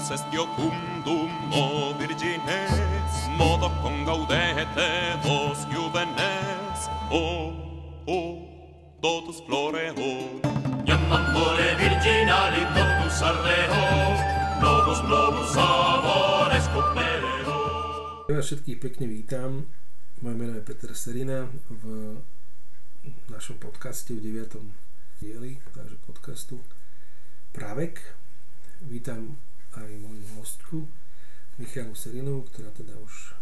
Dominus est iocundum o virgines, modo con gaudete vos juvenes, o, o, totus floreo. Iam amore virginali totus ardeo, novus novus amores copereo. Ja vás všetkých pekne vítam. Moje meno je Peter Serina v našom podcaste v 9. dieli nášho podcastu Právek. Vítam aj moju hostku Michalu Serinovú, ktorá teda už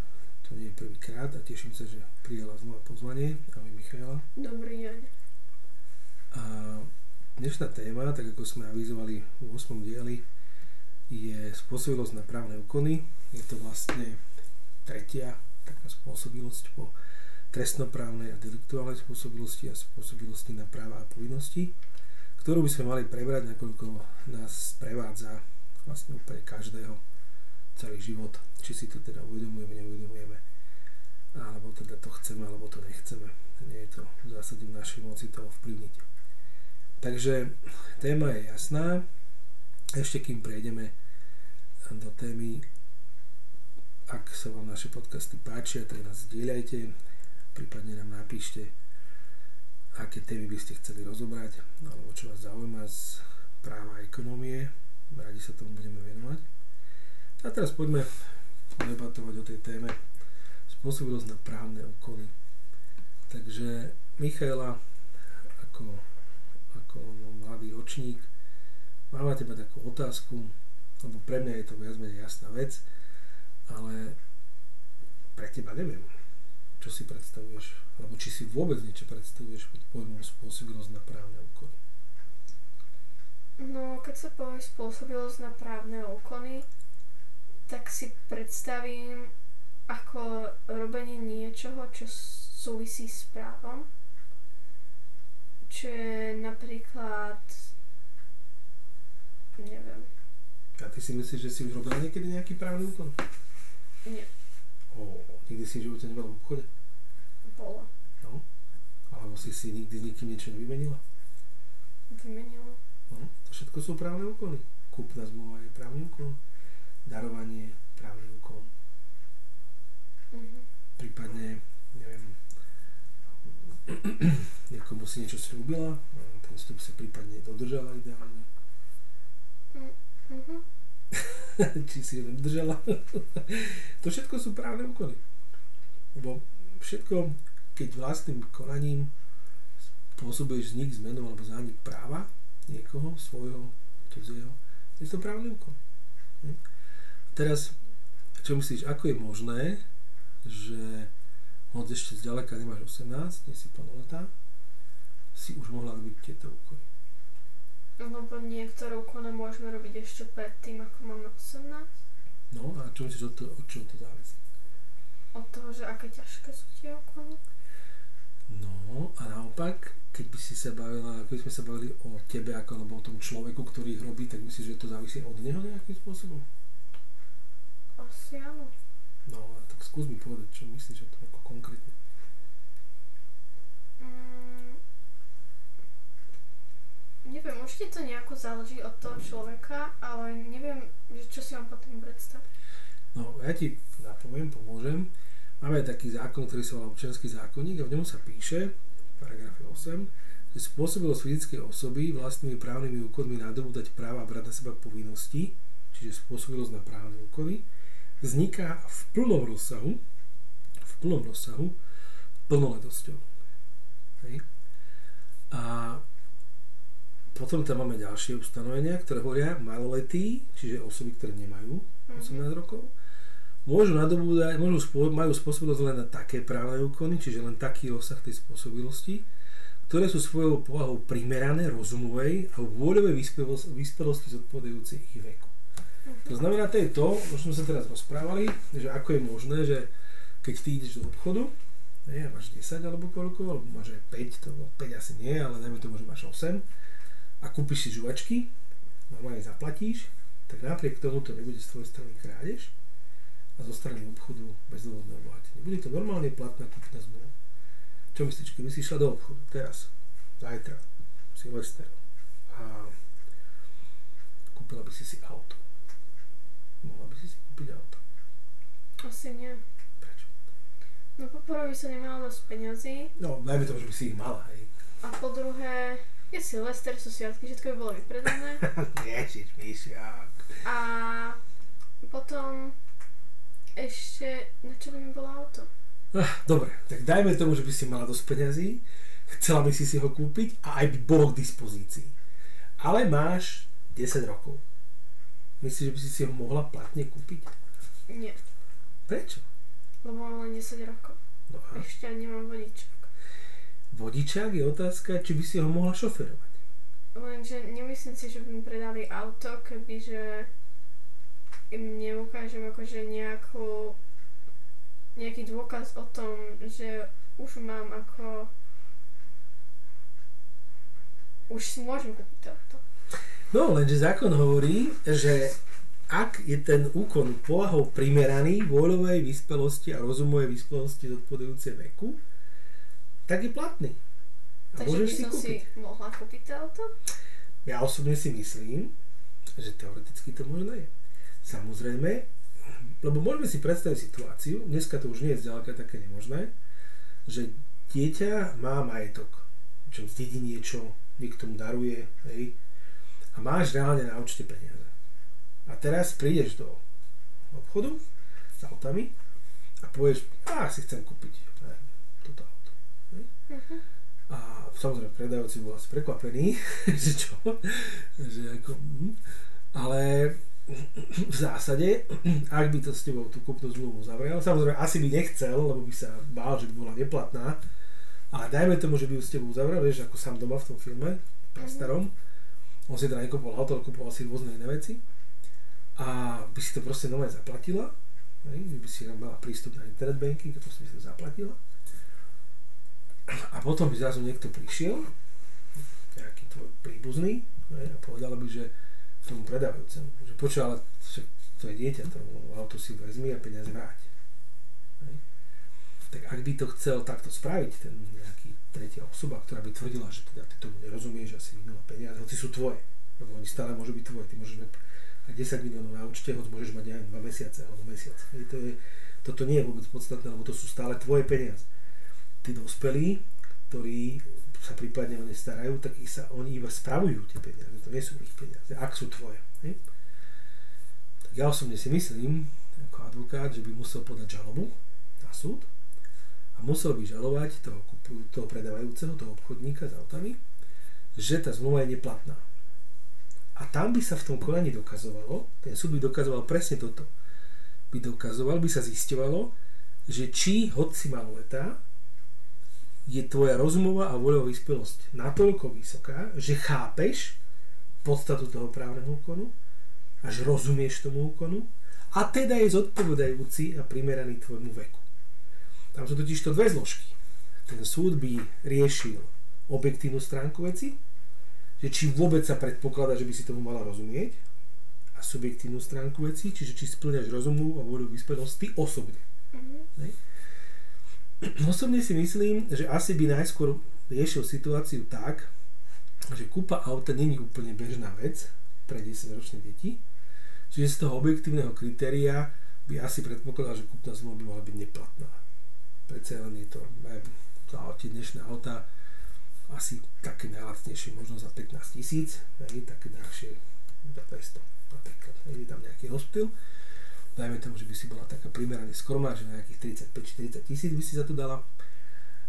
to nie je prvýkrát a teším sa, že prijala znova pozvanie. Ahoj Michaela. Dobrý deň. A dnešná téma, tak ako sme avizovali v 8. dieli, je spôsobilosť na právne úkony. Je to vlastne tretia taká spôsobilosť po trestnoprávnej a deliktuálnej spôsobilosti a spôsobilosti na práva a povinnosti, ktorú by sme mali prebrať, nakoľko nás sprevádza vlastne úplne každého celý život, či si to teda uvedomujeme, neuvedomujeme, alebo teda to chceme, alebo to nechceme. Nie je to v zásade v našej moci to ovplyvniť. Takže téma je jasná. Ešte kým prejdeme do témy, ak sa vám naše podcasty páčia, tak nás zdieľajte, prípadne nám napíšte, aké témy by ste chceli rozobrať, alebo čo vás zaujíma z práva ekonomie. Radi sa tomu budeme venovať. A teraz poďme debatovať o tej téme spôsobilosť na právne úkony. Takže Michaela, ako, ako mladý ročník, mám na teba takú otázku, lebo pre mňa je to viac menej jasná vec, ale pre teba neviem, čo si predstavuješ, alebo či si vôbec niečo predstavuješ pod pojmom spôsobilosť na právne úkony. No, keď sa povie spôsobilosť na právne úkony, tak si predstavím ako robenie niečoho, čo súvisí s právom. Čo je napríklad, neviem, A ty si myslíš, že si už robila niekedy nejaký právny úkon? nie, O, nikdy si v živote nebola v obchode? bolo, No. Alebo si si nikdy s nikým niečo nevymenila? vymenilo. No. To všetko sú právne úkony. Kúpna zmluva je právny úkon. Darovanie právny úkon. Mhm. Prípadne, neviem, niekomu si niečo slúbila, ten vstup sa prípadne dodržala ideálne. Mhm. či si ho nedržala. to všetko sú právne úkony. Lebo všetko, keď vlastným konaním spôsobuješ vznik, zmenu alebo zánik práva niekoho, svojho, cudzieho, je to právny úkon. Hm? Teraz, čo myslíš, ako je možné, že hoď ešte zďaleka nemáš 18, nie si plnoletá, si už mohla robiť tieto úkony. Lebo niektoré úkony môžeme robiť ešte predtým, ako máme 18. No a čo myslíš, od, to, od čoho to závisí? Od toho, že aké ťažké sú tie úkony. No a naopak, keď by si sa bavila, keď by sme sa bavili o tebe ako alebo o tom človeku, ktorý ich robí, tak myslíš, že to závisí od neho nejakým spôsobom? Asi áno. No a tak skús mi povedať, čo myslíš o tom ako konkrétne. Mm, neviem, určite to nejako záleží od toho človeka, ale neviem, že čo si mám potom predstaviť. No ja ti napoviem, pomôžem. Máme taký zákon, ktorý sa volá občianský zákonník a v ňom sa píše, v paragrafe 8, že spôsobilosť fyzickej osoby vlastnými právnymi úkonmi nadobúdať práva a brať na seba povinnosti, čiže spôsobilosť na právne úkony, vzniká v plnom rozsahu, v plnom rozsahu plnoletosťou. Hej. A potom tam máme ďalšie ustanovenia, ktoré hovoria maloletí, čiže osoby, ktoré nemajú 18 rokov, môžu nadobúdať, môžu spô, majú spôsobilosť len na také právne úkony, čiže len taký rozsah tej spôsobilosti, ktoré sú svojou povahou primerané rozumovej a vôľovej vyspelosti, zodpovedajúcej ich veku. To znamená, to je to, o čom sa teraz rozprávali, že ako je možné, že keď ty ideš do obchodu, a máš 10 alebo koľko, alebo máš aj 5, to 5 asi nie, ale dajme tomu, že máš 8 a kúpiš si žuvačky, normálne zaplatíš, tak napriek tomu to nebude z tvojej strany krádež a zo strany obchodu bezdôvodné obohatenie. Bude to normálne platná kúpna zmluva. Čo myslíš, keby si išla do obchodu teraz, zajtra, Silvester a kúpila by si si auto. kúpiť auto? Asi nie. Prečo? No poprvé by som nemala dosť peňazí No, dajme tomu, že by si ich mala, hej. a po druhé je Silvester, sú sviatky, všetko by bolo vypredané. Ježiš, myšiak. A potom ešte, na čo by mi bolo auto? Ah, Dobre, tak dajme tomu, že by si mala dosť peňazí, chcela by si si ho kúpiť a aj by bolo k dispozícii. Ale máš 10 rokov. Myslíš, že by si si ho mohla platne kúpiť? Nie, Prečo? lebo mám len 10 rokov. No a Ešte ani nemám vodičák. vodičák je otázka, či by si ho mohla šoferovať. Lenže nemyslím si, že by mi predali auto, kebyže im neukážem akože nejakú, nejaký dôkaz o tom, že už mám ako už si môžem kúpiť to. No, lenže zákon hovorí, že ak je ten úkon povahou primeraný vôľovej vyspelosti a rozumovej vyspelosti zodpovedajúcej veku, tak je platný. A Takže by si som kúpiť. si mohla kúpiť to auto? Ja osobne si myslím, že teoreticky to možné je. Samozrejme, lebo môžeme si predstaviť situáciu, dneska to už nie je zďaleka také nemožné, že dieťa má majetok, čo zdedí niečo, niekto mu daruje, hej, a máš reálne na účte peniaze. A teraz prídeš do obchodu s autami a povieš, a si chcem kúpiť neviem, toto auto. Hej. Mhm. A samozrejme predajúci bol asi prekvapený, že čo, že ako, hm. ale v zásade, ak by to s tebou tú kúpnu zmluvu zavrel, samozrejme asi by nechcel, lebo by sa bál, že by bola neplatná, ale dajme tomu, že by ju s tebou zavrel, vieš, ako sám doma v tom filme, pre starom, on si teda nekúpol auto, ale kúpoval si rôzne iné veci. A by si to proste nové zaplatila, že by si mala prístup na internet banking to si by si to zaplatila. A potom by zrazu niekto prišiel, nejaký tvoj príbuzný, hej, a povedal by, že tomu predávajúcemu, že počuj, ale to je dieťa, to auto si vezmi a peniaze vráť. Hej. Tak ak by to chcel takto spraviť, ten nejaký tretia osoba, ktorá by tvrdila, že teda ty tomu nerozumieš, že minula peniaze, hoci sú tvoje, lebo oni stále môžu byť tvoje, ty môžeš mať aj 10 miliónov na účte, hoď môžeš mať aj 2 mesiace alebo mesiac. Hej, to je, toto nie je vôbec podstatné, lebo to sú stále tvoje peniaze. Tí dospelí, ktorí sa prípadne o ne starajú, tak ich sa, oni iba spravujú tie peniaze, to nie sú ich peniaze, ak sú tvoje. Hej? Tak ja osobne si myslím, ako advokát, že by musel podať žalobu na súd a musel by žalovať toho, toho predávajúceho, toho obchodníka s autami, že tá zmluva je neplatná. A tam by sa v tom konaní dokazovalo, ten súd by dokazoval presne toto. By dokazoval, by sa zisťovalo, že či hoci maloletá je tvoja rozumová a voľová vyspelosť natoľko vysoká, že chápeš podstatu toho právneho úkonu, až rozumieš tomu úkonu a teda je zodpovedajúci a primeraný tvojmu veku. Tam sú totiž to dve zložky. Ten súd by riešil objektívnu stránku veci, že či vôbec sa predpokladá, že by si tomu mala rozumieť a subjektívnu stránku veci, čiže či splňaš rozumu a voľu vyspelosť ty osobne. Mhm. Hej. Osobne si myslím, že asi by najskôr riešil situáciu tak, že kúpa auta není úplne bežná vec pre 10-ročné deti, čiže z toho objektívneho kritéria by asi predpokladal, že kúpna zmluva by mala byť neplatná. Predsa len je to, za tie dnešné auta asi také najlacnejšie možno za 15 tisíc, také drahšie za 200 napríklad. Je tam nejaký rozptyl dajme tomu, že by si bola taká primerane skromná, že nejakých 35-40 tisíc by si za to dala.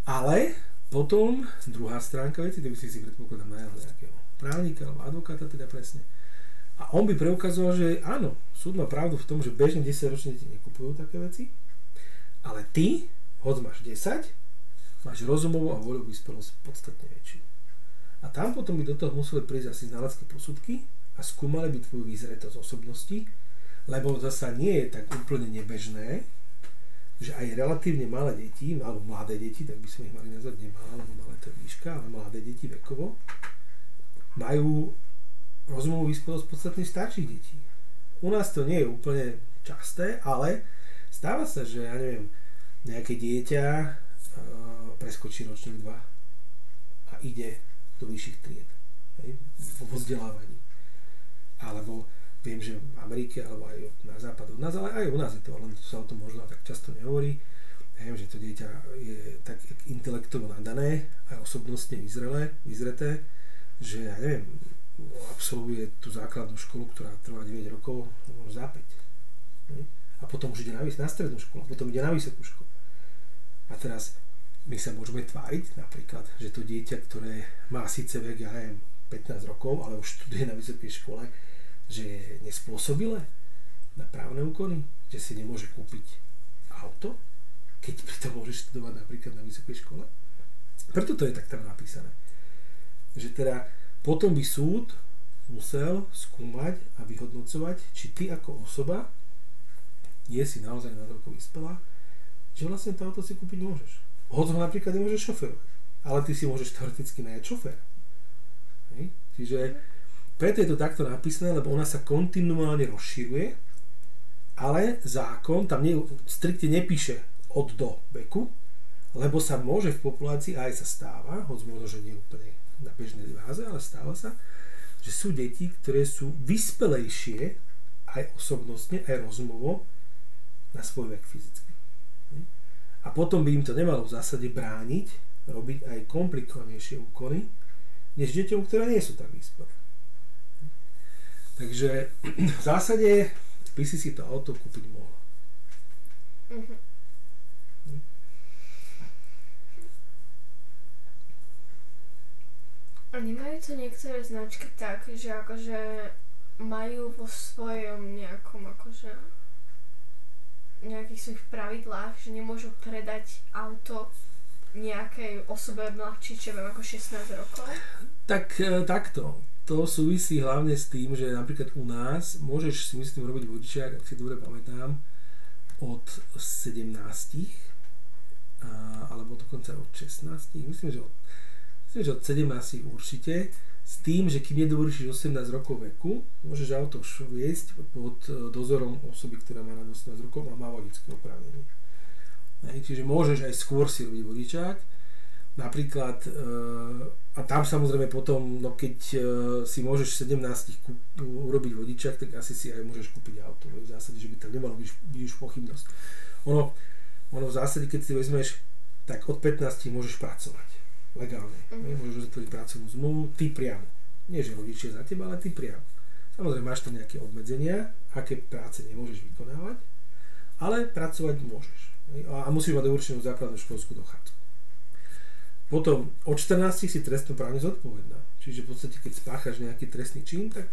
Ale potom druhá stránka veci, to by si si predpokladám najal nejakého právnika alebo advokáta teda presne. A on by preukazoval, že áno, súd má pravdu v tom, že bežne 10 ročne deti nekupujú také veci, ale ty, hoď máš 10, máš rozumovú a voľovú vyspelosť podstatne väčšiu. A tam potom by do toho museli prísť asi znalecké posudky a skúmali by tvoju vyzretosť osobnosti, lebo zasa nie je tak úplne nebežné, že aj relatívne malé deti, alebo mladé deti, tak by sme ich mali nazvať nemalé, lebo malé to je výška, ale mladé deti vekovo, majú rozumovú vyspelosť podstatne starších detí. U nás to nie je úplne časté, ale stáva sa, že ja neviem, nejaké dieťa uh, preskočí ročník 2 a ide do vyšších tried hej, vo vzdelávaní. Alebo viem, že v Amerike alebo aj na západ od nás, ale aj u nás je to, len sa o tom možno tak často nehovorí. Viem, že to dieťa je tak intelektovo nadané a osobnostne vyzrelé, vyzreté, že ja neviem, absolvuje tú základnú školu, ktorá trvá 9 rokov, za 5. A potom už ide na, na strednú školu, potom ide na vysokú školu. A teraz my sa môžeme tváriť napríklad, že to dieťa, ktoré má síce vek, ja neviem, 15 rokov, ale už študuje na vysokej škole, že je nespôsobilé na právne úkony, že si nemôže kúpiť auto, keď pritom môže študovať napríklad na vysokej škole. Preto to je tak tam napísané. Že teda potom by súd musel skúmať a vyhodnocovať, či ty ako osoba nie si naozaj natoľko vyspelá, že vlastne to auto si kúpiť môžeš. Hoď ho napríklad nemôžeš šoferovať, ale ty si môžeš teoreticky najať šoféra. Hej? Čiže preto je to takto napísané, lebo ona sa kontinuálne rozširuje, ale zákon tam nie, striktne nepíše od do veku, lebo sa môže v populácii aj sa stáva, hoď možno, že nie úplne na bežnej váze, ale stáva sa, že sú deti, ktoré sú vyspelejšie aj osobnostne, aj rozumovo na svoj vek fyzicky. A potom by im to nemalo v zásade brániť robiť aj komplikovanejšie úkony, než deťom, ktoré nie sú tak vyspelé. Takže v zásade by si si to auto kúpiť mohla. Mm-hmm. A nemajú to niektoré značky tak, že akože majú vo svojom nejakom akože nejakých svojich pravidlách, že nemôžu predať auto nejakej osobe mladšej, čo viem, ako 16 rokov? Tak e, takto. To súvisí hlavne s tým, že napríklad u nás môžeš si myslím robiť vodičiak, ak si dobre pamätám, od 17 alebo dokonca od 16. Myslím, že od Myslím, že od 17 určite, s tým, že kým nedovršíš 18 rokov veku, môžeš auto viesť pod e, dozorom osoby, ktorá má na 18 rokov a má vodické oprávnenie. Čiže môžeš aj skôr si robiť vodičák, napríklad, e, a tam samozrejme potom, no keď e, si môžeš 17 kúp, urobiť vodičák, tak asi si aj môžeš kúpiť auto. V zásade, že by tam nemalo byť, byť už pochybnosť. Ono, ono v zásade, keď si vezmeš, tak od 15 môžeš pracovať legálne. Mm-hmm. Môžeš uzatvoriť pracovnú zmluvu, ty priamo. Nie, že rodičia za teba, ale ty priamo. Samozrejme, máš tam nejaké obmedzenia, aké práce nemôžeš vykonávať, ale pracovať môžeš. A musíš mať určenú základnú školskú dochádzku. Potom od 14 si trestnoprávne zodpovedná. Čiže v podstate, keď spáchaš nejaký trestný čin, tak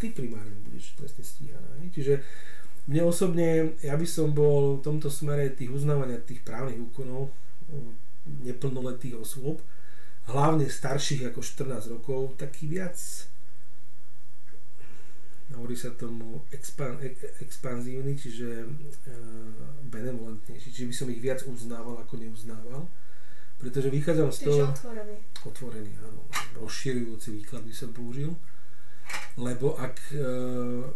ty primárne budeš trestne stíhaná. Čiže mne osobne, ja by som bol v tomto smere tých uznávania tých právnych úkonov neplnoletých osôb, hlavne starších ako 14 rokov, taký viac hovorí sa tomu expan, expanzívny, čiže uh, benevolentnejší, čiže by som ich viac uznával ako neuznával. Pretože vychádzam z toho... otvorený. Otvorený, áno. Rozširujúci výklad by som použil. Lebo ak uh,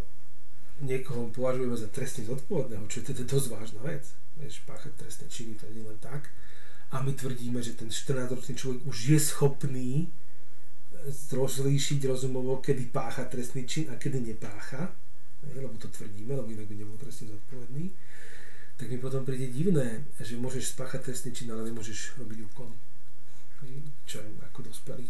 niekoho považujeme za trestne zodpovedného, čo je teda dosť vážna vec, vieš, páchať trestné činy, to nie len tak, a my tvrdíme, že ten 14-ročný človek už je schopný eh, rozlíšiť rozumovo, kedy pácha trestný čin a kedy nepácha, lebo to tvrdíme, lebo inak by nebol trestne zodpovedný, tak mi potom príde divné, že môžeš spáchať trestný čin, ale nemôžeš robiť úkon. Čo je ako dospelý.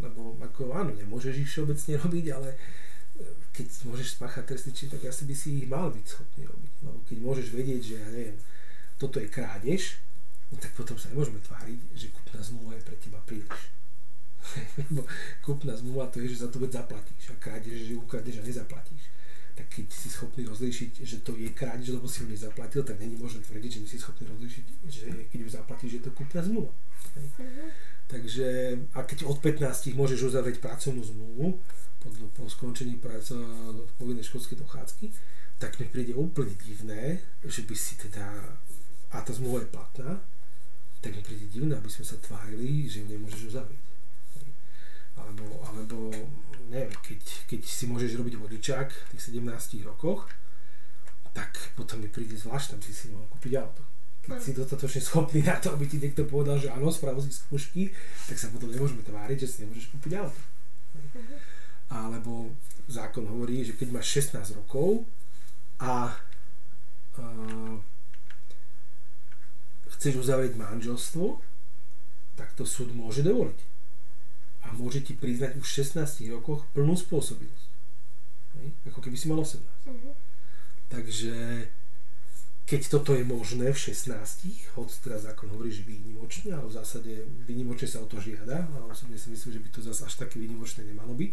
Lebo ako áno, nemôžeš ich všeobecne robiť, ale eh, keď môžeš spáchať trestný čin, tak asi by si ich mal byť schopný robiť. Lebo keď môžeš vedieť, že ja neviem, toto je krádež, no tak potom sa nemôžeme tváriť, že kúpna zmluva je pre teba príliš. Lebo kúpna zmluva to je, že za to veď zaplatíš a krádež, že ukradneš a nezaplatíš. Tak keď si schopný rozlíšiť, že to je krádež, lebo si ho nezaplatil, tak není možné tvrdiť, že nie si schopný rozlíšiť, že keď ju zaplatíš, že je to kúpna zmluva. Mm-hmm. Takže a keď od 15 môžeš uzavrieť pracovnú zmluvu po, po skončení práce povinnej školskej dochádzky, tak mi príde úplne divné, že by si teda, a tá zmluva je platná, tak mi príde divné, aby sme sa tvárili, že nemôžeš uzavrieť. Alebo, alebo neviem, keď, keď si môžeš robiť vodičák v tých 17 rokoch, tak potom mi príde zvláštne, aby si mohol kúpiť auto. Keď si dostatočne schopný na to, aby ti niekto povedal, že áno, spravil si skúšky, tak sa potom nemôžeme tváriť, že si nemôžeš kúpiť auto. Uh-huh. Alebo zákon hovorí, že keď máš 16 rokov a uh, chceš uzavrieť manželstvo, tak to súd môže dovoliť. A môže ti priznať už v 16 rokoch plnú spôsobilosť. Hej? Ako keby si mal 18. Mhm. Takže keď toto je možné v 16, hoď teraz zákon hovorí, že výnimočne, ale v zásade výnimočne sa o to žiada, a osobne si myslím, že by to zase až také výnimočné nemalo byť,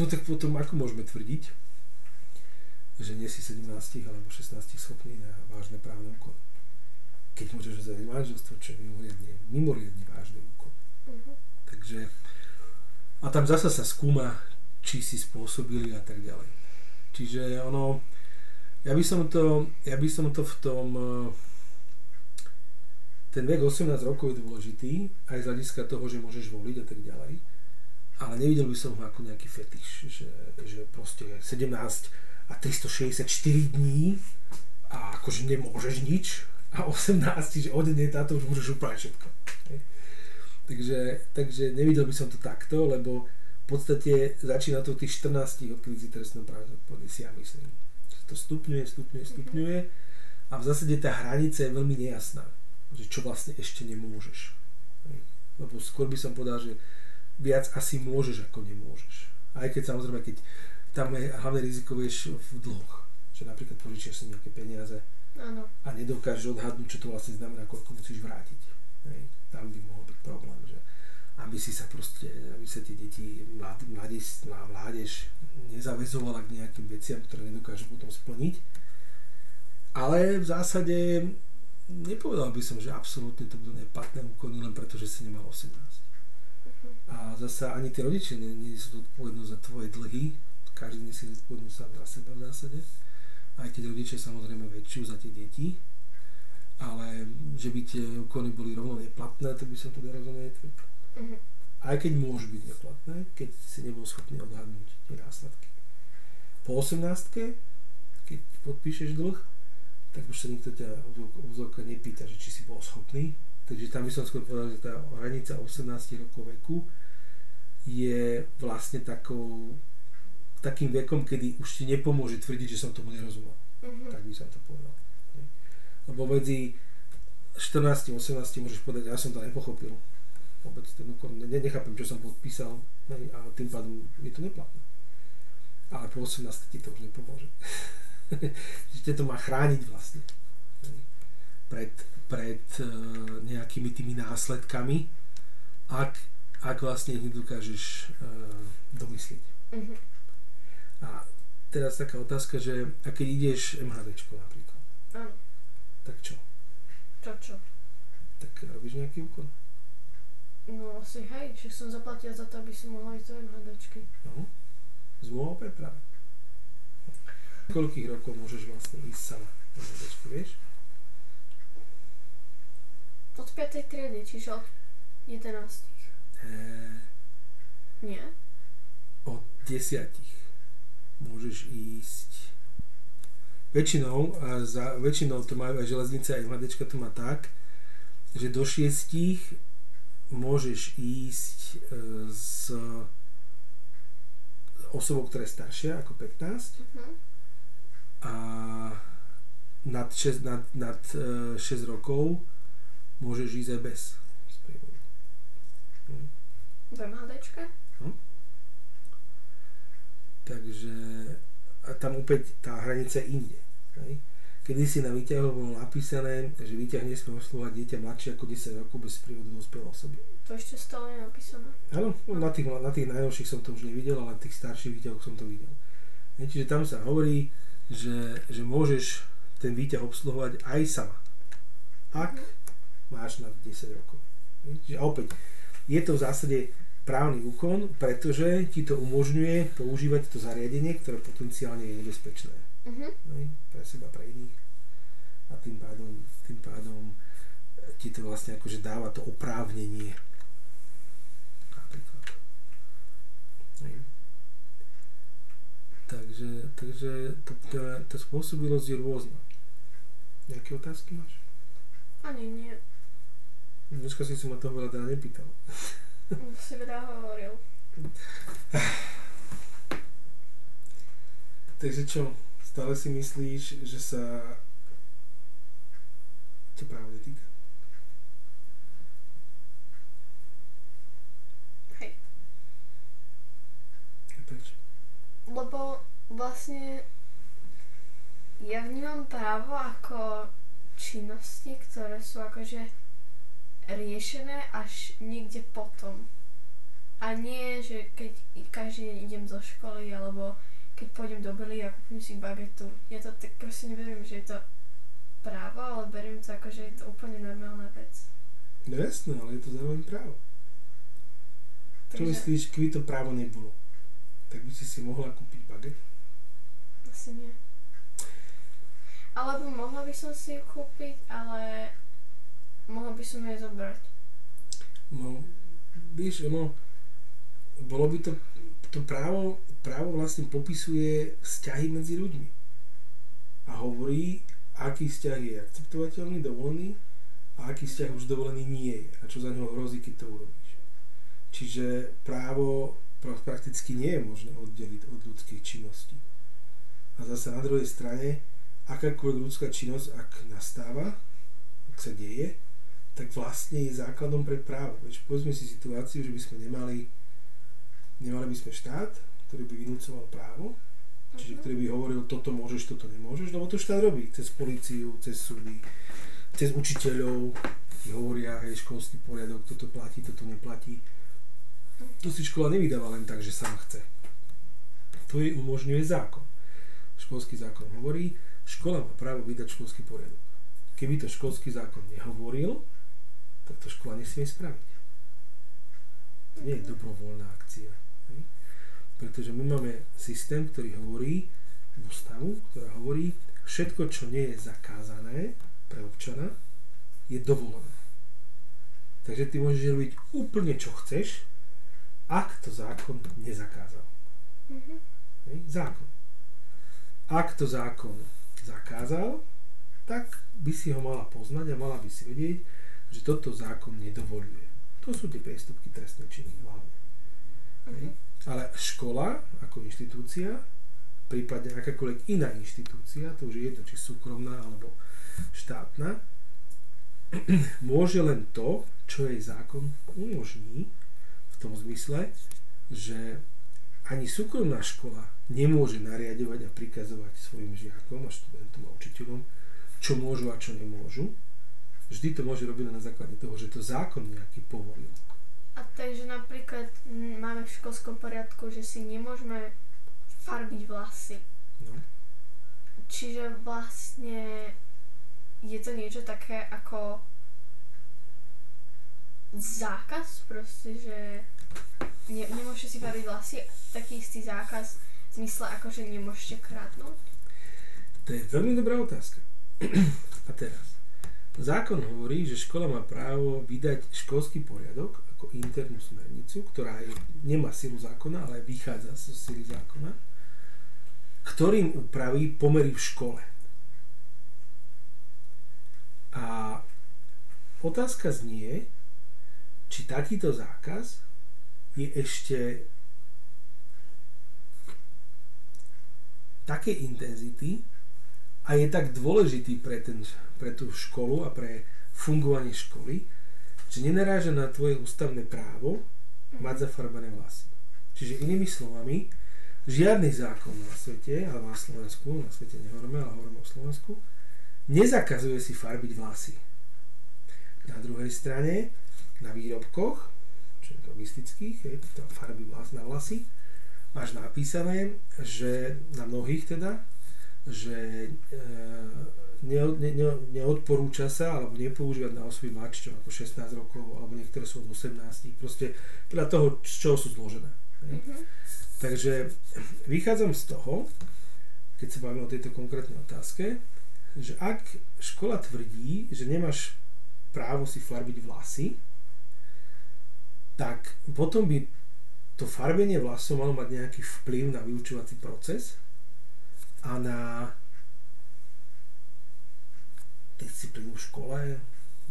no tak potom ako môžeme tvrdiť, že nie si 17 alebo 16 schopný na vážne právne úkony. Keď môžeš zaviť manželstvo, čo je mimoriadne, mimoriadne vážny úkon. Takže a tam zasa sa skúma, či si spôsobili a tak ďalej. Čiže ono, ja by som to, ja by som to v tom, eh, ten vek 18 rokov je dôležitý, aj z hľadiska toho, že môžeš voliť a tak ďalej, ale nevidel by som ho ako nejaký fetiš, že, že proste 17 a 364 dní a akože nemôžeš nič a 18, že od dne táto už môžeš úplne všetko. Hej. Takže, takže nevidel by som to takto, lebo v podstate začína to tých 14, odkedy si trestnom práve zodpovedný, si ja myslím. To stupňuje, stupňuje, stupňuje a v zásade tá hranica je veľmi nejasná, že čo vlastne ešte nemôžeš. Lebo skôr by som povedal, že viac asi môžeš, ako nemôžeš. Aj keď samozrejme, keď tam je hlavné riziko, vieš, v dlhoch. Že napríklad požičiaš si nejaké peniaze Áno. a nedokážeš odhadnúť, čo to vlastne znamená, koľko musíš vrátiť. Hej. Tam by mohol byť problém, že aby si sa proste, aby sa tie deti, mlad, mladis, mlá- mládež nezavezovala k nejakým veciam, ktoré nedokážu potom splniť. Ale v zásade nepovedal by som, že absolútne to budú neplatné úkony, len preto, že si nemal 18. A zasa ani tí rodičia nie, nie sú zodpovednosť za tvoje dlhy, každý nesie zodpovednosť sám za seba v zásade. Aj tie rodičia samozrejme väčšiu za tie deti, ale že by tie úkony boli rovno neplatné, to by som teda rozhodne netvrdil. Mhm. Aj keď môžu byť neplatné, keď si nebol schopný odhadnúť tie následky. Po 18 keď podpíšeš dlh, tak už sa nikto ťa úzovka nepýta, že či si bol schopný. Takže tam by som skôr povedal, že tá hranica 18 rokov veku je vlastne takou, takým vekom, kedy už ti nepomôže tvrdiť, že som tomu nerozumel. Mhm. Tak by som to povedal. Lebo medzi 14 a 18 môžeš povedať, ja som to nepochopil. Vôbec ten úkon, ne, nechápem, čo som podpísal hej, a tým pádom je to neplatné. Ale po 18 ti to už nepomôže. Že ťa to má chrániť vlastne. Hej. Pred, pred uh, nejakými tými následkami, ak, ak vlastne ich nedokážeš uh, domysliť. Mhm. A teraz taká otázka, že a keď ideš MHDčko napríklad, Áno. Tak čo? Čo, čo? Tak robíš nejaký úkon? No asi hej, však som zaplatila za to, aby som mohla ísť do MHDčky. No. Zmluva o preprave. Koľkých rokov môžeš vlastne ísť sama na MHDčko, vieš? Od 5. triedy, čiže od 11. Eee, Nie? od desiatich môžeš ísť väčšinou, a za, väčšinou to majú aj železnice, aj MHDčka to má tak, že do šiestich môžeš ísť e, s osobou, ktorá je staršia ako 15 Mhm. a nad 6, nad, nad e, 6 rokov môžeš ísť aj bez sprievodu. V MHDčke? Takže a tam opäť tá hranica je inde. Hej. Kedy si na výťahu bolo napísané, že výťah nesmie oslovať dieťa mladšie ako 10 rokov bez prievodu dospelej osoby. To ešte stále je napísané. Áno, no, na tých, na tých najnovších som to už nevidel, ale na tých starších výťahoch som to videl. Hej, čiže tam sa hovorí, že, že môžeš ten výťah obsluhovať aj sama. Ak máš na 10 rokov. Hej, Čiže opäť, je to v zásade právny úkon, pretože ti to umožňuje používať to zariadenie, ktoré potenciálne je nebezpečné. Mhm. Hej, pre seba, pre iných. A tým pádom, tým pádom e, ti to vlastne akože dáva to oprávnenie. Napríklad. Hej. Takže, takže to, tá, tá spôsobilosť je rôzna. Nejaké otázky máš? Ani nie. Dneska si sa ma toho veľa teda nepýtal. Si veľa hovoril. Takže čo, stále si myslíš, že sa ťa právo netýka? Hej. A prečo? Lebo vlastne ja vnímam právo ako činnosti, ktoré sú akože riešené až niekde potom. A nie, že keď každý deň idem zo školy, alebo keď pôjdem do Bely a kúpim si bagetu. Ja to tak proste neberiem, že je to právo, ale beriem to ako, že je to úplne normálna vec. No jasné, ale je to zároveň právo. Čo myslíš, keby to právo nebolo? Tak by si si mohla kúpiť baget? Asi nie. Alebo mohla by som si ju kúpiť, ale mohla by som ju zobrať. No, víš, ono, bolo by to, to právo, právo vlastne popisuje vzťahy medzi ľuďmi. A hovorí, aký vzťah je akceptovateľný, dovolený a aký vzťah už dovolený nie je a čo za neho hrozí, keď to urobíš. Čiže právo prakticky nie je možné oddeliť od ľudských činností. A zase na druhej strane, akákoľvek ľudská činnosť, ak nastáva, ak sa deje, tak vlastne je základom pre právo. Veď povedzme si situáciu, že by sme nemali, nemali by sme štát, ktorý by vynúcoval právo, čiže Mhm. ktorý by hovoril, toto môžeš, toto nemôžeš, lebo to štát robí cez políciu, cez súdy, cez učiteľov, hovoria, hej, školský poriadok, toto platí, toto neplatí. To si škola nevydáva len tak, že sama chce. To jej umožňuje zákon. Školský zákon hovorí, škola má právo vydať školský poriadok. Keby to školský zákon nehovoril, tak to škola nesmie spraviť. To nie je dobrovoľná akcia. Pretože my máme systém, ktorý hovorí, ústavu, ktorá hovorí, všetko, čo nie je zakázané pre občana, je dovolené. Takže ty môžeš robiť úplne čo chceš, ak to zákon nezakázal. Mhm. Hej? Zákon. Ak to zákon zakázal, tak by si ho mala poznať a mala by si vedieť, že toto zákon nedovoluje. To sú tie priestupky trestné činy hlavne. Hej? Ale škola ako inštitúcia, prípadne akákoľvek iná inštitúcia, to už je jedno, či súkromná alebo štátna, môže len to, čo jej zákon umožní, v tom zmysle, že ani súkromná škola nemôže nariadovať a prikazovať svojim žiakom a študentom a učiteľom, čo môžu a čo nemôžu. Vždy to môže robiť na základe toho, že to zákon nejaký povolil. A takže napríklad mm, máme v školskom poriadku, že si nemôžeme farbiť vlasy. No. Čiže vlastne je to niečo také ako zákaz proste, že ne, nemôžete si farbiť vlasy, taký istý zákaz v zmysle ako, že nemôžete kradnúť. To je veľmi dobrá otázka. A teraz. Zákon hovorí, že škola má právo vydať školský poriadok ako internú smernicu, ktorá je, nemá silu zákona, ale vychádza zo sily zákona, ktorým upraví pomery v škole. A otázka znie, či takýto zákaz je ešte také intenzity a je tak dôležitý pre, ten, pre tú školu a pre fungovanie školy, že nenaráža na tvoje ústavné právo mať zafarbené vlasy. Čiže inými slovami, žiadny zákon na svete, ale na Slovensku, na svete nehovoríme, ale hovoríme o Slovensku, nezakazuje si farbiť vlasy. Na druhej strane, na výrobkoch, čo je logistických, je farby vlas na vlasy, máš napísané, že na mnohých teda, že e, ne, ne, ne, neodporúča sa alebo nepoužívať na osoby mladšie ako 16 rokov alebo niektoré sú od 18, proste podľa toho, z čoho sú zložené. Mhm. Takže vychádzam z toho, keď sa bavíme o tejto konkrétnej otázke, že ak škola tvrdí, že nemáš právo si farbiť vlasy, tak potom by to farbenie vlasov malo mať nejaký vplyv na vyučovací proces a na disciplínu v škole,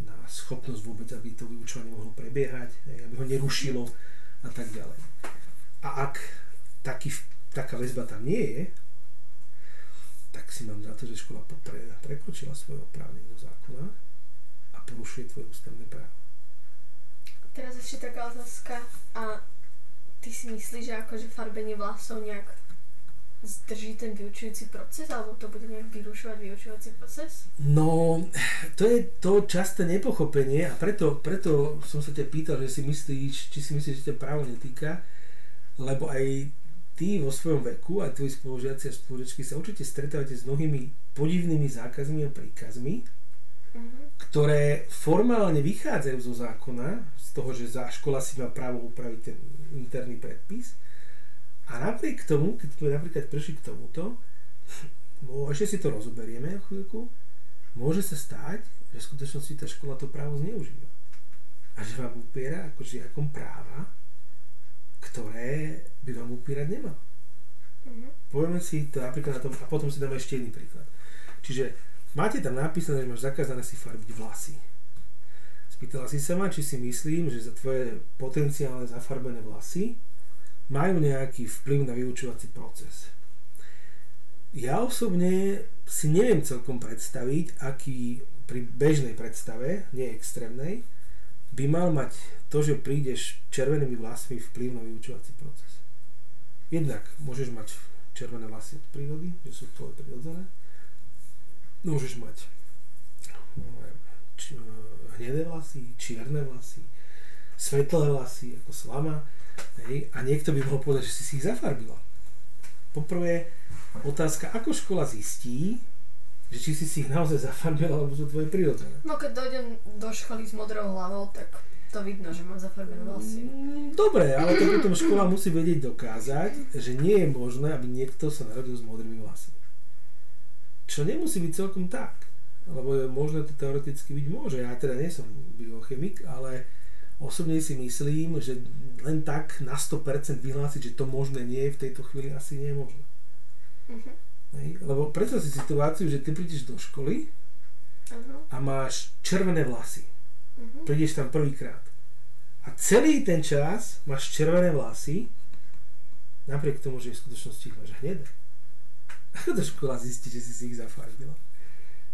na schopnosť vôbec, aby to vyučovanie mohlo prebiehať, aby ho nerušilo a tak ďalej. A ak taký, taká väzba tam nie je, tak si mám za to, že škola pre, prekročila svoje oprávnenie do zákona a porušuje tvoje ústavné právo. Teraz ešte taká otázka. A ty si myslíš, že akože farbenie vlasov nejak zdrží ten vyučujúci proces, alebo to bude nejak vyrušovať vyučovací proces? No, to je to časté nepochopenie a preto, preto som sa ťa pýtal, že si myslíš, či si myslíš, že ťa právo netýka, lebo aj ty vo svojom veku a tvoji spolužiaci a spolužiačky sa určite stretávate s mnohými podivnými zákazmi a príkazmi, Mhm. ktoré formálne vychádzajú zo zákona, z toho, že škola si má právo upraviť ten interný predpis. A napriek tomu, keď sme napríklad prišli k tomuto, ešte si to rozoberieme o chvíľku, môže sa stať, že v skutočnosti tá škola to právo zneužíva. A že vám upiera ako žiakom práva, ktoré by vám upírať nemala. Mhm. Povieme si to napríklad na tom, a potom si dáme ešte jedný príklad. Čiže máte tam napísané, že máš zakázané si farbiť vlasy. Spýtala si sa ma, či si myslím, že za tvoje potenciálne zafarbené vlasy majú nejaký vplyv na vyučovací proces. Ja osobne si neviem celkom predstaviť, aký pri bežnej predstave, nie extrémnej, by mal mať to, že prídeš červenými vlasmi vplyv na vyučovací proces. Jednak môžeš mať červené vlasy od prírody, že sú tvoje prirodzené. Môžeš mať či, hnedé vlasy, čierne vlasy, svetlé vlasy ako slama. Hej, a niekto by mohol povedať, že si si ich zafarbila. Poprvé, otázka, ako škola zistí, že či si si ich naozaj zafarbila, alebo sú tvoje prirodzené. No keď dojdem do školy s modrou hlavou, tak to vidno, že mám zafarbené vlasy. Mm, Dobre, ale to potom škola musí vedieť dokázať, že nie je možné, aby niekto sa narodil s modrými vlasmi. Čo nemusí byť celkom tak. Lebo je možné to teoreticky byť môže. Ja teda nie som biochemik, ale osobne si myslím, že len tak na 100% vyhlásiť, že to možné nie je v tejto chvíli asi nie je možné. Hej? Lebo predstav si situáciu, že ty prídeš do školy Áno. a máš červené vlasy. Mhm. prídeš tam prvýkrát. A celý ten čas máš červené vlasy, napriek tomu, že v skutočnosti ich máš hnedé. Ako to škola zistí, že si si ich zafarbila?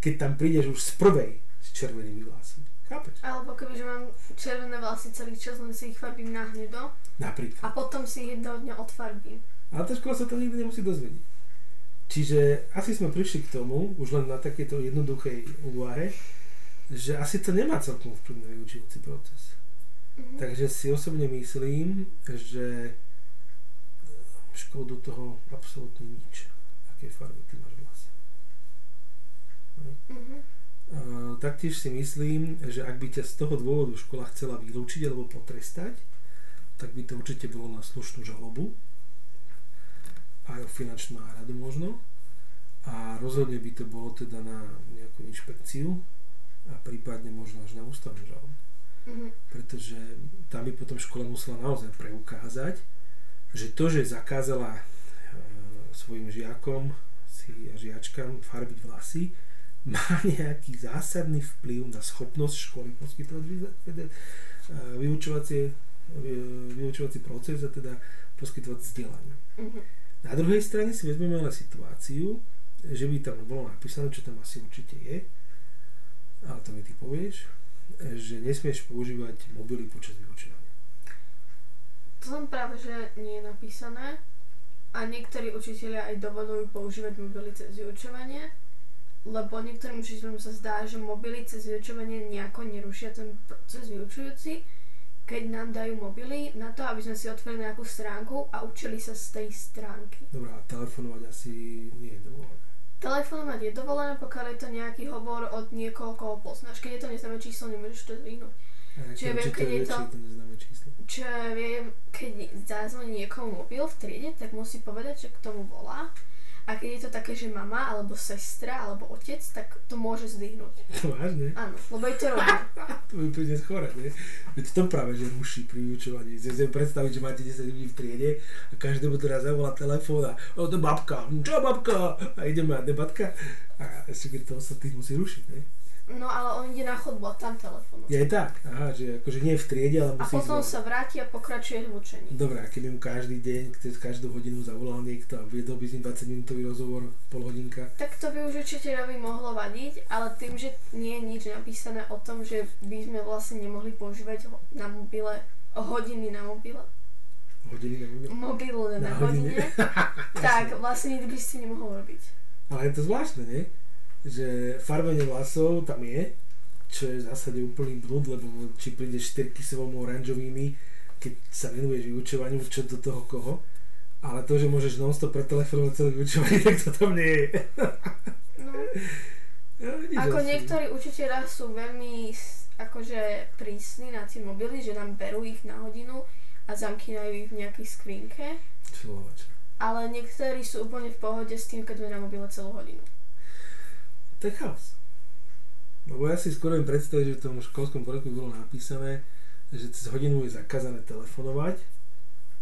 Keď tam prídeš už z prvej s červenými vlasmi. Chápeš? Alebo kebyže mám červené vlasy celý čas, len si ich farbím na hnedo a Napríklad. potom si ich jedného dňa odfarbím. Ale tá škola sa to nikdy nemusí dozvedieť. Čiže asi sme prišli k tomu, už len na takéto jednoduchej úvahe, že asi to nemá celkom vplyv na vyučujúci proces. Mhm. Takže si osobne myslím, že školu do toho absolútne nič, aké farby ty máš vlasy. Mhm. Uh, taktiež si myslím, že ak by ťa z toho dôvodu škola chcela vylúčiť alebo potrestať, tak by to určite bolo na slušnú žalobu, aj o finančnú náhradu možno. A rozhodne by to bolo teda na nejakú inšpekciu a prípadne možno až na ústavnú žalobu Mhm. pretože tam by potom škola musela naozaj preukázať, že to, že zakázala e, svojim žiakom si a žiačkám farbiť vlasy, má nejaký zásadný vplyv na schopnosť školy poskytovať vy- teda, e, vyučovacie, vy- vyučovací proces a teda poskytovať vzdelanie. Mhm. Na druhej strane si vezmeme ale situáciu, že by tam bolo napísané, čo tam asi určite je, ale to mi ty povieš, že nesmieš používať mobily počas vyučovania. To tam práve, že nie je napísané a niektorí učiteľia aj dovolujú používať mobily cez vyučovanie, lebo niektorým učiteľom sa zdá, že mobily cez vyučovanie nejako nerušia ten proces vyučujúci, keď nám dajú mobily na to, aby sme si otvorili nejakú stránku a učili sa z tej stránky. Dobrá, telefonovať asi nie je dovolené. Telefonovať je dovolené, pokiaľ je to nejaký hovor od niekoho, koho poznáš. Keď je to neznáme číslo, nemôžeš to. A ja Čiže neviem, viem, keď je to-. Čo ja viem, keď zazvoní niekomu mobil v triede, tak musí povedať, že k tomu volá. A keď je to také, že mama, alebo sestra, alebo otec, tak to môže zdvihnúť. To vážne? Áno, lebo je to rodina. To by príde schore, ne? Veď to práve, že ruší pri vyučovaní. Si si predstaviť, že máte 10 ľudí v triede a každému teraz zavolá telefón a o, to babka, čo babka? A ideme na debatka. A ešte keď to ostatných musí rušiť, ne? No ale on ide na chodbu a tam telefonuje. Je tak, aha, že akože nie v triede, ale A musí ísť potom sa vráti a pokračuje v učení. Dobre, a keby mu každý deň, cez každú hodinu zavolal niekto a viedol by s ním 20 minútový rozhovor, pol hodinka, Tak to by už učiteľovi mohlo vadiť, ale tým, že nie je nič napísané o tom, že by sme vlastne nemohli používať na mobile hodiny na mobile, hodiny na mobile na, Na hodine, hodine. tak vlastne nikdy by si nemohol robiť. Ale je to zvláštne, nie? Že farbenie vlasov tam je, čo je v zásade úplný blúd, lebo či prídeš s tyrkysovom oranžovými, keď sa venuješ vyučovaniu, čo do toho koho. Ale to, že môžeš non-stop pretelefonovať celé vyučovanie, tak to tam nie je. No, Ja, vidíš, ako asi. niektorí učiteľa sú veľmi akože prísni na tie mobily, že nám berú ich na hodinu a zamkýnajú ich v nejakej skrinke, Človeče. ale niektorí sú úplne v pohode s tým, keď sme na mobile celú hodinu. To je chaos. Lebo ja si skôr viem predstaviť, že v tom školskom poriadku bolo napísané, že cez hodinu je zakázané telefonovať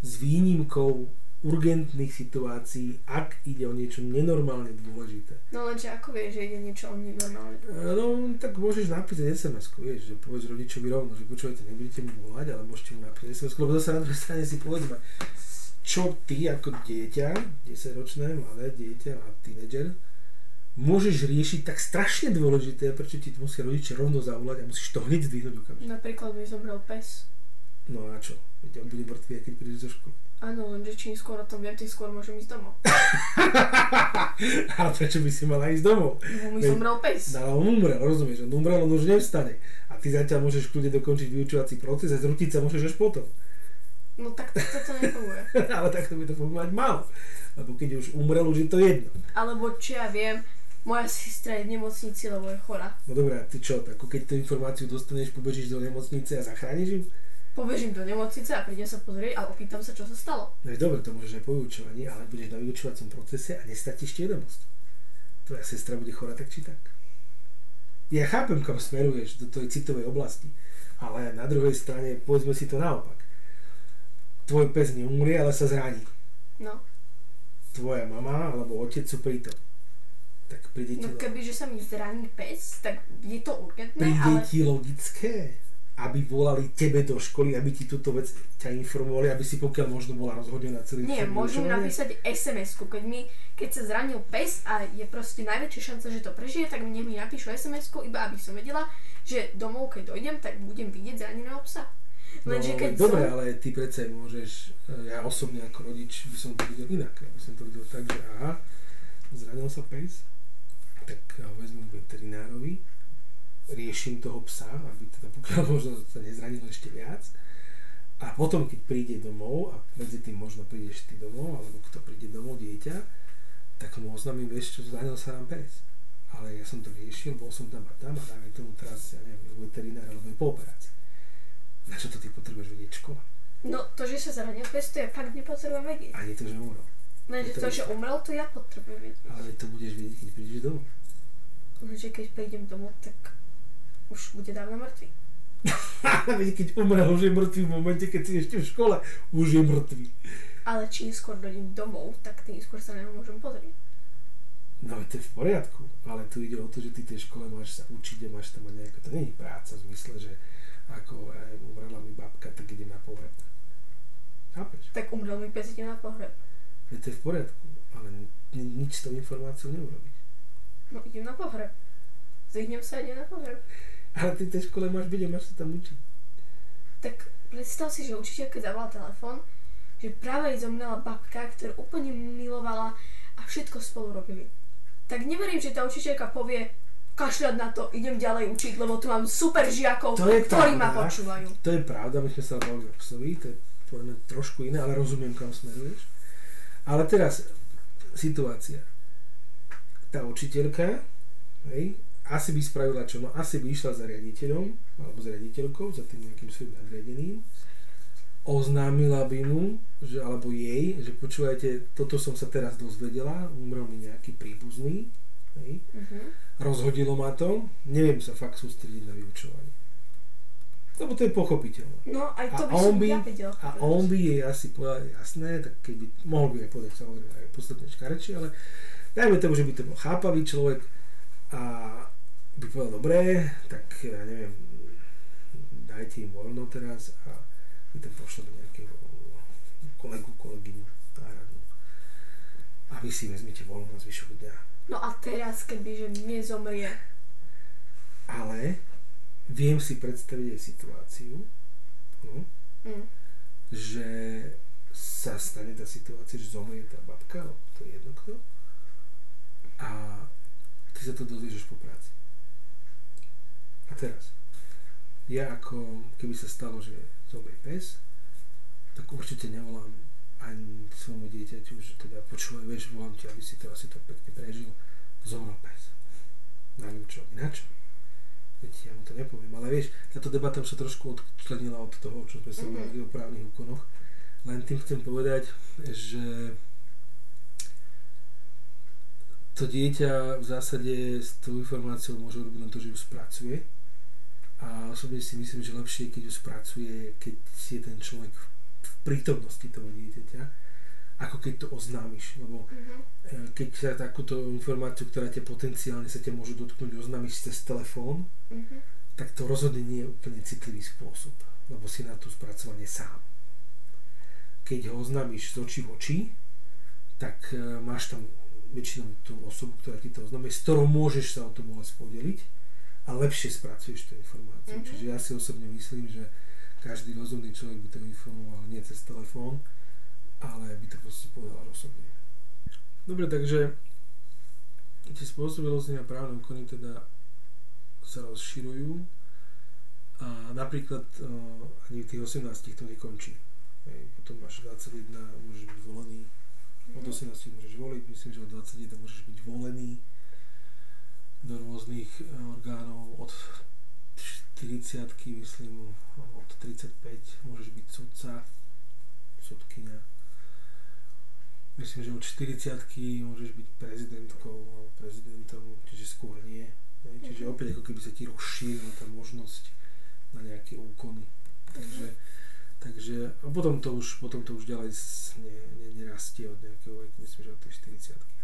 s výnimkou urgentných situácií, ak ide o niečo nenormálne dôležité. No lenže ako vieš, že ide niečo o normálne. E, No, tak môžeš napísať SMS-ku, vieš, že povieš rodičovi rovno, že počúvajte, nebudete mu volať, ale môžete mu napísať SMS-ku, lebo zase na druhej strane si povedzme, čo ty ako dieťa, 10-ročné, mladé dieťa a tínedžer, môžeš riešiť tak strašne dôležité, prečo ti musia rodičia rovno zavolať a musíš to hneď zdvihnúť okamžite. Napríklad by zobral pes. No a čo? Veď on bude mŕtvý, keď príde zo školy. Áno, lenže čím skôr o tom viem, tým skôr môžem ísť domov. Ale prečo by si mala ísť domov? Lebo mi zomrel pes. No ale on umrel, rozumieš, on umrel, on už nevstane. A ty zatiaľ môžeš kľudne dokončiť vyučovací proces a zrutiť sa môžeš až potom. No tak to, to nefunguje. ale takto by to fungovať malo. Lebo keď už umrel, už je to jedno. Alebo čo ja viem, moja sestra je v nemocnici, lebo je chorá. No dobré, ty čo, tak ako keď tú informáciu dostaneš, pobežíš do nemocnice a zachrániš ju? Pobežím do nemocnice a prídem sa pozrieť a opýtam sa, čo sa stalo. No je dobre, to môžeš aj po vyučovaní, ale budeš na vyučovacom procese a nestá ti vedomosť. Tvoja sestra bude chorá tak či tak. Ja chápem, kam smeruješ do tej citovej oblasti, ale na druhej strane povedzme si to naopak. Tvoj pes neumrie, ale sa zraní. No, Tvoja mama alebo otec sú pritom. Tak príde no keby, že sa mi zraní pes, tak je to urgentné, príde ale ti logické, aby volali tebe do školy, aby ti túto vec ťa informovali, aby si pokiaľ možno bola rozhodená celý nie, môžu napísať SMS-ku, keď mi, keď sa zranil pes a je proste najväčšia šanca, že to prežije, tak nech mi napíšu SMS-ku, iba aby som vedela, že domov, keď dojdem, tak budem vidieť zraneného psa. Lenže no, keď dobre, som... ale ty predsa môžeš, e, ja osobne ako rodič by som to videl inak. Ja by som to videl tak, že aha, zranil sa pes, tak ho vezmem k veterinárovi, riešim toho psa, aby teda pokiaľ možno sa nezranil ešte viac. A potom, keď príde domov, a medzi tým možno prídeš ty domov, alebo kto príde domov, dieťa, tak mu oznámim, vieš čo, zranil sa nám pes. Ale ja som to riešil, bol som tam a tam a dajme tomu teraz, ja neviem, veterinár alebo po operácii. Na čo to ty potrebuješ vedieť škola? No, to, že sa zranil pes, to ja fakt nepotrebujem vedieť. Ani to, že umrel. Lenže to to, že umrel, to ja potrebujem vedieť. Ale to budeš vedieť, keď prídeš domov. Lenže keď prídem domov, tak už bude dávno mŕtvy. Keď umrel, už je mŕtvý v momente, keď si ešte v škole, už je mŕtvý. Ale čím skôr dojdem domov, tak tým skôr sa na neho môžem pozrieť. No to je v poriadku, ale tu ide o to, že ty tej škole máš sa učiť a máš tam nejaké, to nie je práca v zmysle, že ako aj umrela mi babka, tak idem na pohreb. Chápeš? Tak umrel mi pes, idem na pohreb. Veď to je v poriadku, ale ni- nič s tou informáciou neurobíš. No idem na pohreb. Zvihnem sa a idem na pohreb. Ale ty v tej škole máš byť a máš sa tam učiť. Tak predstav si, že učiteľ, keď zavolal telefón, že práve jej zomrela babka, ktorú úplne milovala a všetko spolu robili. Tak neverím, že tá učiteľka povie, kašľať na to, idem ďalej učiť, lebo tu mám super žiakov, To je ktorí ma pravda. počúvajú. To je pravda, my sme sa bavili o psovi, to je trošku iné, ale rozumiem, kam smeruješ. Ale teraz, situácia. Tá učiteľka, hej, asi by spravila čo? No asi by išla za riaditeľom, alebo za riaditeľkou, za tým nejakým svojim nadriadeným, oznámila by mu, že, alebo jej, že počúvajte, toto som sa teraz dozvedela, umrel mi nejaký príbuzný, hej, Mhm. rozhodilo ma to, neviem sa fakt sústrediť na vyučovanie. Lebo to je pochopiteľné. No aj to A by on som by- ja vedela. A on by jej asi povedal jasné, tak keby, mohol by aj povedať samozrejme aj podstatne škarečie, ale dajme tomu, že by to bol chápavý človek a by povedal, dobre, tak ja neviem, dajte im voľno teraz a vy tam pošlete nejakého kolegu, kolegyňu, náhradnú. A vy si vezmete voľno na zvyšok dňa. No a teraz, kebyže mne zomrie, Ale viem si predstaviť aj situáciu, no, mm. že sa stane tá situácia, že zomrie tá babka, alebo to je jedno kto, a ty sa to dozvieš až po práci. A teraz, ja ako, keby sa stalo, že zomrie pes, tak určite nevolám ani svojmu dieťaťu, že teda počúvaj, vieš, volám ti, aby si to asi to pekne prežil, zomrel pes. Na ňu čo? Čo? Veď ja mu to nepoviem, ale vieš, táto debata už sa trošku odčlenila od toho, čo sme sa Mhm. bavili o právnych úkonoch. Len tým chcem povedať, že to dieťa v zásade s tou informáciou môže robiť len to, že ju spracuje. A osobne si myslím, že lepšie je, keď ju spracuje, keď si je ten človek v prítomnosti toho dieťaťa, ako keď to oznámiš. Lebo Mhm. e, keď sa takúto informáciu, ktorá ťa potenciálne sa ťa môže dotknúť, oznámiš cez telefón, Mhm. tak to rozhodne nie je úplne citlivý spôsob, lebo si na to spracovanie sám. Keď ho oznámiš z očí v oči, tak e, máš tam väčšinou tú osobu, ktorá ti to oznámi, s ktorou môžeš sa o tom bolesť podeliť a lepšie spracuješ tú informáciu. Mhm. Čiže ja si osobne myslím, že každý rozumný človek by to informoval nie cez telefón, ale by to proste povedal osobne. Dobre, takže tie spôsobilosti na právne úkony teda sa rozširujú a napríklad uh, ani v tých 18 to nekončí. Hej, potom máš 21, môžeš byť volený, od 18 môžeš voliť, myslím, že od 21 môžeš byť volený do rôznych eh, orgánov, od 40 myslím, od 35 môžeš byť sudca, sudkynia. Myslím, že od 40 môžeš byť prezidentkou alebo prezidentom, čiže skôr nie. Čiže Mhm. opäť ako keby sa ti rozšírila tá možnosť na nejaké úkony. Takže, takže a potom to už, potom to už ďalej ne, ne, nerastie od nejakého veku, myslím, že od tej 40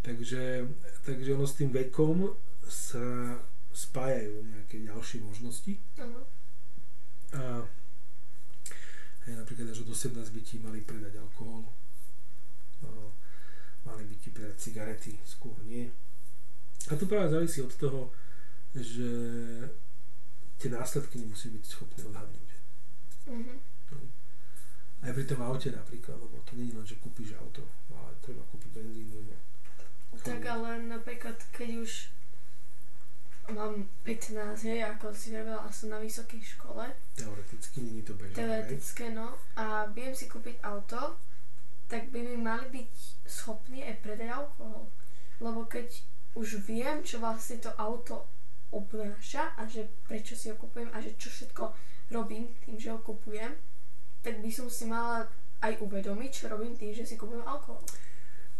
Takže, takže ono s tým vekom sa spájajú nejaké ďalšie možnosti. Áno. A hej, napríklad až od 18 by ti mali predať alkohol. No, mali by ti predať cigarety, skôr nie. A to práve závisí od toho, že tie následky nemusí byť schopné odhadnúť. Mhm. Aj pri tom aute napríklad, lebo to nie je len, že kúpiš auto, ale treba kúpiť benzín, lebo Tak ale napríklad, keď už mám 15, hej, ako si vravel, a som na vysokej škole, teoreticky nie je to bežné. teoretické, no, a viem si kúpiť auto, tak by mi mali byť schopní aj predať alkohol. Lebo keď už viem, čo vlastne to auto obnáša a že prečo si ho kupujem a že čo všetko robím tým, že ho kupujem, tak by som si mala aj uvedomiť, čo robím tým, že si kupujem alkohol.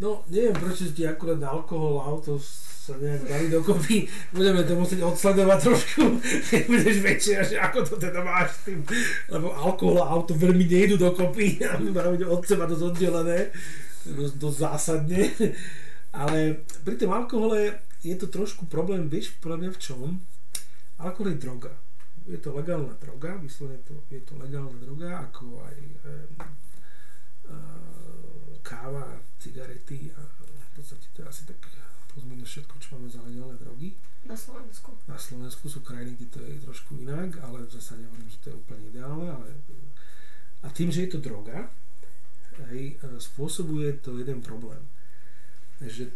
No, neviem, prečo ti akurát alkohol a auto sa nejak dali dokopy. Budeme to musieť odsledovať trošku, keď budeš väčšia, že ako to teda máš s tým. Lebo alkohol a auto veľmi nejdu dokopy a majú byť od seba dosť oddelené, dosť, dosť zásadne. Ale pri tom alkohole je to trošku problém, vieš, podľa v čom? Alkohol je droga. Je to legálna droga, vyslovene to, je to legálna droga, ako aj e, e, káva, cigarety a v podstate to je asi tak plus minus všetko, čo máme za legálne drogy. Na Slovensku. Na Slovensku sú krajiny, kde to je trošku inak, ale v zásade hovorím, že to je úplne ideálne. Ale... A tým, že je to droga, hej, spôsobuje to jeden problém. Že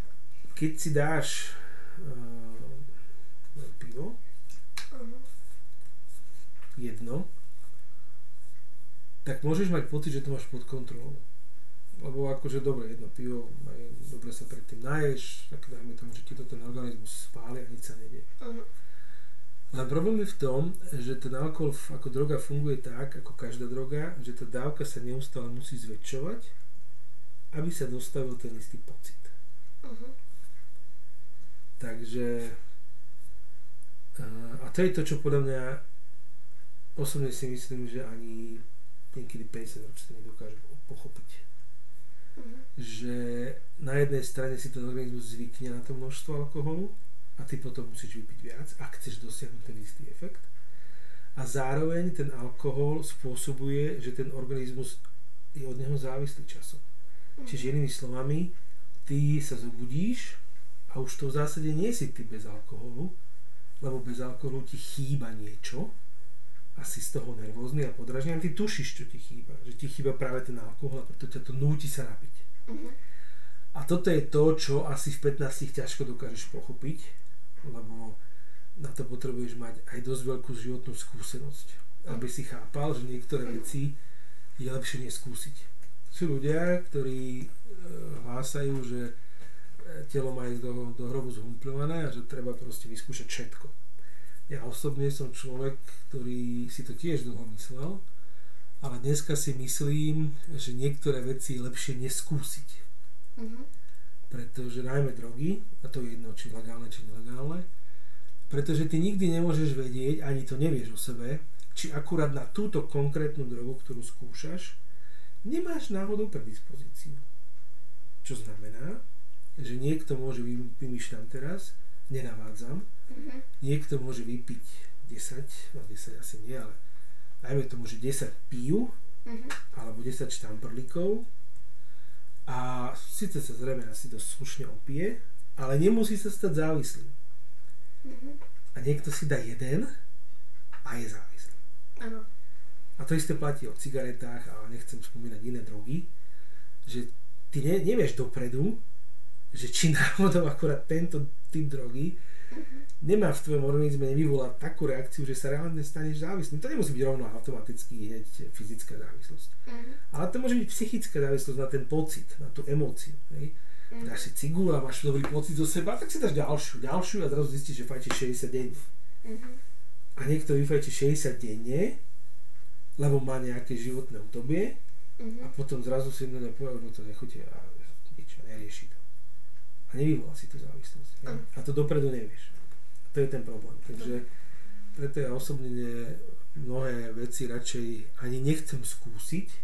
keď si dáš uh, pivo, Uh-huh. Jedno, tak môžeš mať pocit, že to máš pod kontrolou. Lebo akože dobre, jedno pivo, aj dobre sa predtým naješ, tak dajme tomu, že ti to ten organizmus spáli a nič sa nedie. Uh-huh. Ale problém je v tom, že ten alkohol ako droga funguje tak, ako každá droga, že tá dávka sa neustále musí zväčšovať, aby sa dostavil ten istý pocit. Uh-huh. Takže a- a to je to, čo podľa mňa osobne si myslím, že ani niekedy 50 ročný nedokáže pochopiť. Uh-huh. Že na jednej strane si ten organizmus zvykne na to množstvo alkoholu a ty potom musíš vypiť viac, ak chceš dosiahnuť ten istý efekt. A zároveň ten alkohol spôsobuje, že ten organizmus je od neho závislý časom. Mhm. Čiže inými slovami, ty sa zobudíš a už to v zásade nie si ty bez alkoholu, lebo bez alkoholu ti chýba niečo a si z toho nervózny a podražný ty tušíš, čo ti chýba. Že ti chýba práve ten alkohol a preto ťa to núti sa napiť. Mhm. A toto je to, čo asi v 15 ťažko dokážeš pochopiť, lebo na to potrebuješ mať aj dosť veľkú životnú skúsenosť, aby si chápal, že niektoré veci je lepšie neskúsiť. Sú ľudia, ktorí e, hlásajú, že e, telo má ísť do, do hrobu zhumplované a že treba proste vyskúšať všetko. Ja osobne som človek, ktorý si to tiež dlho myslel, ale dneska si myslím, že niektoré veci je lepšie neskúsiť Mhm. pretože najmä drogy, a to je jedno, či legálne, či nelegálne, pretože ty nikdy nemôžeš vedieť, ani to nevieš o sebe, či akurát na túto konkrétnu drogu, ktorú skúšaš, nemáš náhodou predispozíciu. Čo znamená, že niekto môže, vy- vymýšľam teraz, nenavádzam, Mhm. niekto môže vypiť 10, no 10 asi nie, ale dajme tomu, že 10 pijú, Mhm. alebo 10 štamprlíkov a síce sa zrejme asi dosť slušne opije, ale nemusí sa stať závislým. Mhm. A niekto si dá jeden a je závislý. Áno. A to isté platí o cigaretách, ale nechcem spomínať iné drogy, že ty ne, nevieš dopredu, že či náhodou akurát tento typ drogy nemá v tvojom organizme nevyvolať takú reakciu, že sa reálne staneš závislým. To nemusí byť rovno automaticky hneď fyzická závislosť. Mhm. Ale to môže byť psychická závislosť na ten pocit, na tú emóciu. Hej. Mhm. Dáš si cigu a máš dobrý pocit zo seba, tak si dáš ďalšiu, ďalšiu a zrazu zistíš, že fajčíš 60 denne. Mhm. A niekto vyfajčí 60 denne, lebo má nejaké životné obdobie Mhm. a potom zrazu si mne povie, že to nechutí a nič, nerieši to. A nevyvolá si tú závislosť. hej. Áno. A to dopredu nevieš. To je ten problém. Takže preto ja osobne ne- mnohé veci radšej ani nechcem skúsiť e,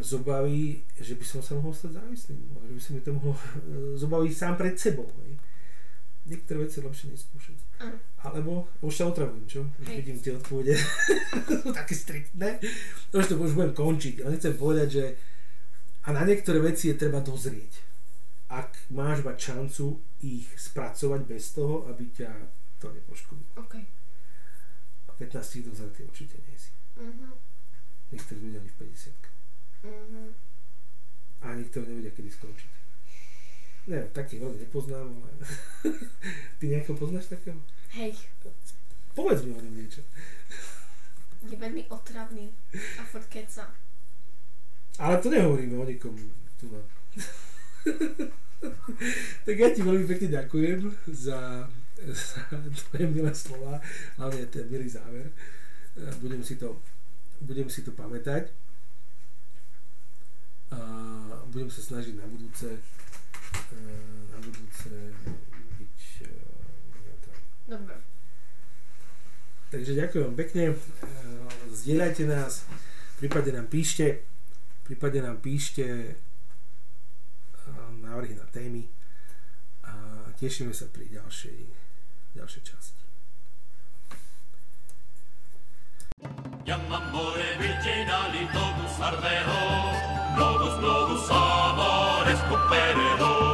z obavy, že by som sa mohol stať závislým. Že by som mi to mohol e, z obavy sám pred sebou. Hej. Niektoré veci lepšie neskúšať. Áno. Alebo, už sa otravujem, čo? Už Hej. vidím tie odpovede. Také striktné. Už to už budem končiť, ale chcem povedať, že a na niektoré veci je treba dozrieť. Ak máš mať šancu ich spracovať bez toho, aby ťa to nepoškodilo. OK. A 15 dozretý určite nie si. Mhm. Niektorí ľudia ani v 50 Mhm. A niektorí nevedia, kedy skončiť. Ne, takých veľmi nepoznám, ale... Ty nejakého poznáš takého? Hej, Povedz mi o ňom niečo. je veľmi otravný a furt keca. Ale to nehovoríme o nikom tu na. tak ja ti veľmi pekne ďakujem za, za tvoje milé slova, hlavne ten milý záver. E, Budem si to, budem si to pamätať. A budem sa snažiť na budúce e, na budúce byť e. Dobre. Takže ďakujem vám pekne. Zdieľajte nás, prípadne nám píšte, prípadne nám píšte návrhy na témy a tešíme sa pri ďalšej, ďalšej časti. Ja mam more vicinali totus ardero, novus novus amores cuperero.